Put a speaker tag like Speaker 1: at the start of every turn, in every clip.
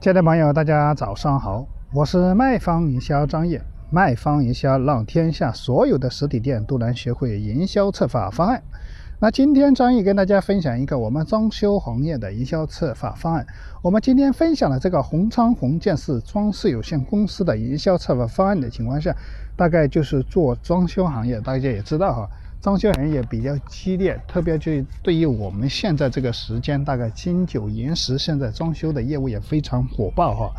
Speaker 1: 亲爱的朋友，大家早上好，我是卖方营销张业，卖方营销让天下所有的实体店都能学会营销策划方案。那今天张毅跟大家分享一个我们装修行业的营销策划方案。我们今天分享的这个宏昌宏建设装饰有限公司的营销策划方案的情况下，大概就是做装修行业，大家也知道哈。装修行业比较激烈，特别就对于我们现在这个时间，大概金九银十，现在装修的业务也非常火爆哈。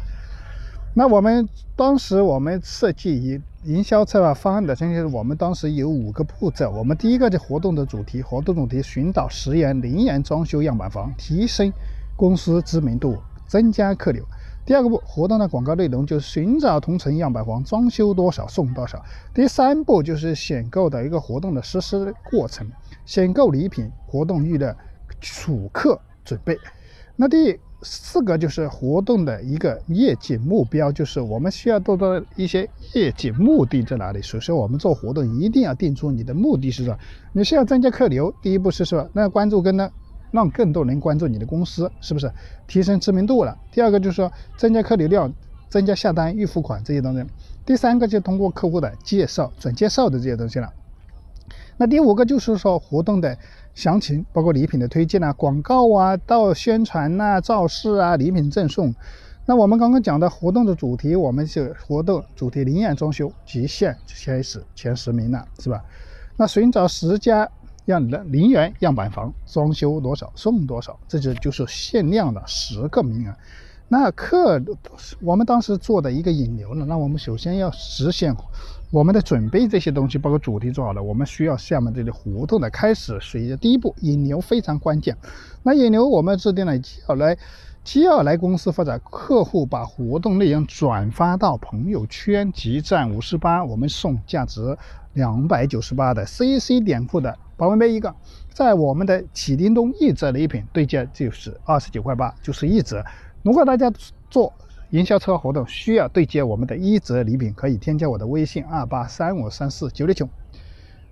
Speaker 1: 那我们当时我们设计营营销策划方案的，就是我们当时有五个步骤。我们第一个就活动的主题，活动主题寻找十元零元装修样板房，提升公司知名度，增加客流。第二个步，活动的广告内容就是寻找同城样板房，装修多少送多少。第三步就是选购的一个活动的实施过程，选购礼品、活动预热、储客准备。那第四个就是活动的一个业绩目标，就是我们需要做到一些业绩目的在哪里？首先，我们做活动一定要定出你的目的是什么？你是要增加客流，第一步是说那关注跟呢？让更多人关注你的公司，是不是提升知名度了？第二个就是说增加客流量，增加下单、预付款这些东西。第三个就通过客户的介绍、转介绍的这些东西了。那第五个就是说活动的详情，包括礼品的推荐啊、广告啊、到宣传呐、造势啊、礼品赠送。那我们刚刚讲的活动的主题，我们是活动主题零元装修，极限开始前十名了，是吧？那寻找十家。样的零元样板房装修多少送多少，这就就是限量的十个名额。那客我们当时做的一个引流呢，那我们首先要实现我们的准备这些东西，包括主题做好了，我们需要下面这个活动的开始，所以第一步引流非常关键。那引流我们制定了既要来既要来公司发展，客户把活动内容转发到朋友圈，集赞五十八，我们送价值两百九十八的 CC 点库的。保温杯一个，在我们的启叮咚一折礼品对接就是二十九块八，就是一折。如果大家做营销策划活动需要对接我们的一折礼品，可以添加我的微信二八三五三四九六九。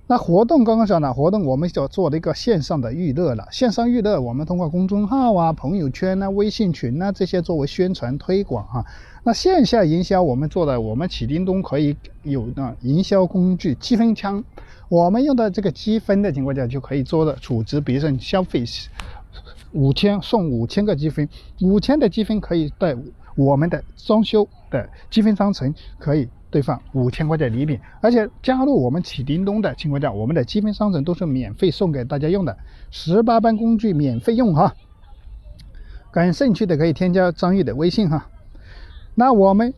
Speaker 1: 那活动刚刚讲了活动，我们就做了一个线上的预热了。线上预热，我们通过公众号啊、朋友圈啊、微信群啊这些作为宣传推广啊。那线下营销，我们做的，我们启叮咚可以有的营销工具积分枪。我们用的这个积分的情况下，就可以做的储值，比如说消费五千送五千个积分，五千的积分可以在我们的装修的积分商城可以兑换五千块钱礼品，而且加入我们启叮咚的情况下，我们的积分商城都是免费送给大家用的，十八般工具免费用哈。感兴趣的可以添加张玉的微信哈。那我们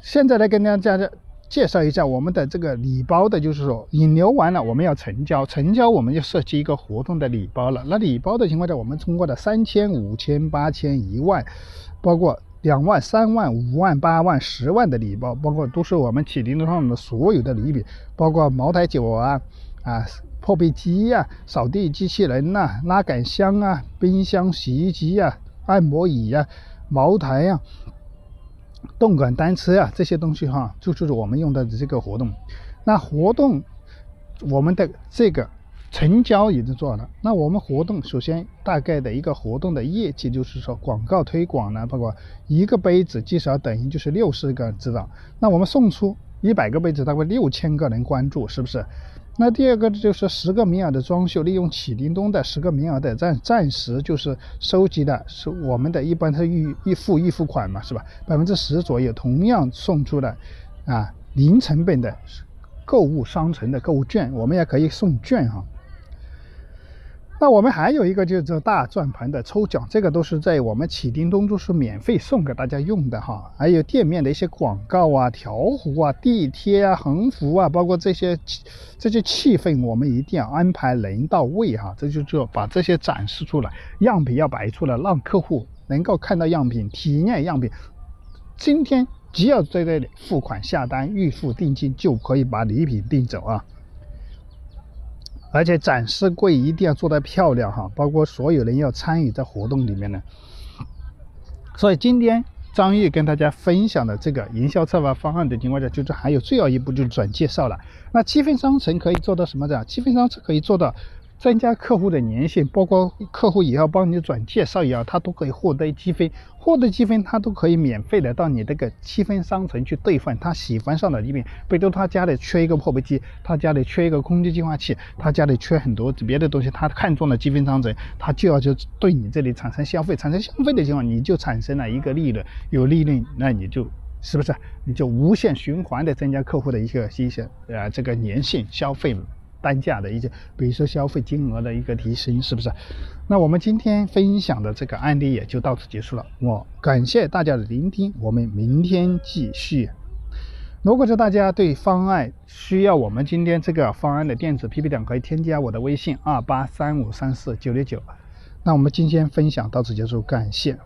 Speaker 1: 现在来跟大家。介绍一下我们的这个礼包的，就是说引流完了，我们要成交，成交我们就设计一个活动的礼包了。那礼包的情况下，我们通过的三千、五千、八千、一万，包括两万、三万、五万、八万、十万的礼包，包括都是我们启叮咚上的所有的礼品，包括茅台酒啊、啊破壁机呀、扫地机器人呐、拉杆箱啊、冰箱、洗衣机呀、按摩椅呀、茅台呀。动感单车啊，这些东西哈，就是我们用的这个活动。那活动，我们的这个成交已经做了。那我们活动首先大概的一个活动的业绩，就是说广告推广呢，包括一个杯子至少等于就是六十个知道。那我们送出一百个杯子，大概六千个人关注，是不是？那第二个就是十个名额的装修，利用启叮咚的十个名额的暂暂时就是收集的是我们的一般是预预付预付款嘛，是吧？百分之十左右，同样送出了啊零成本的购物商城的购物券，我们也可以送券哈。那我们还有一个就是大转盘的抽奖，这个都是在我们启叮咚都是免费送给大家用的哈。还有店面的一些广告啊、条幅啊、地贴啊、横幅啊，包括这些这些气氛，我们一定要安排人到位哈。这就就把这些展示出来，样品要摆出来，让客户能够看到样品、体验样品。今天只要在这里付款下单、预付定金，就可以把礼品订走啊。而且展示柜一定要做得漂亮哈，包括所有人要参与在活动里面呢。所以今天张玉跟大家分享的这个营销策划方案的情况下，就是还有最后一步就是转介绍了。那积分商城可以做到什么的？积分商城可以做到增加客户的粘性，包括客户也要帮你转介绍也好，他都可以获得积分，获得积分他都可以免费的到你这个积分商城去兑换他喜欢上的礼品，比如他家里缺一个破壁机，他家里缺一个空气净化器，他家里缺很多别的东西，他看中了积分商城，他就要就对你这里产生消费，产生消费的情况，你就产生了一个利润，有利润，那你就是不是你就无限循环的增加客户的一个一些呃这个粘性消费。单价的一些，比如说消费金额的一个提升，是不是？那我们今天分享的这个案例也就到此结束了。我感谢大家的聆听，我们明天继续。如果是大家对方案需要我们今天这个方案的电子 PPT，可以添加我的微信二八三五三四九六九。那我们今天分享到此结束，感谢。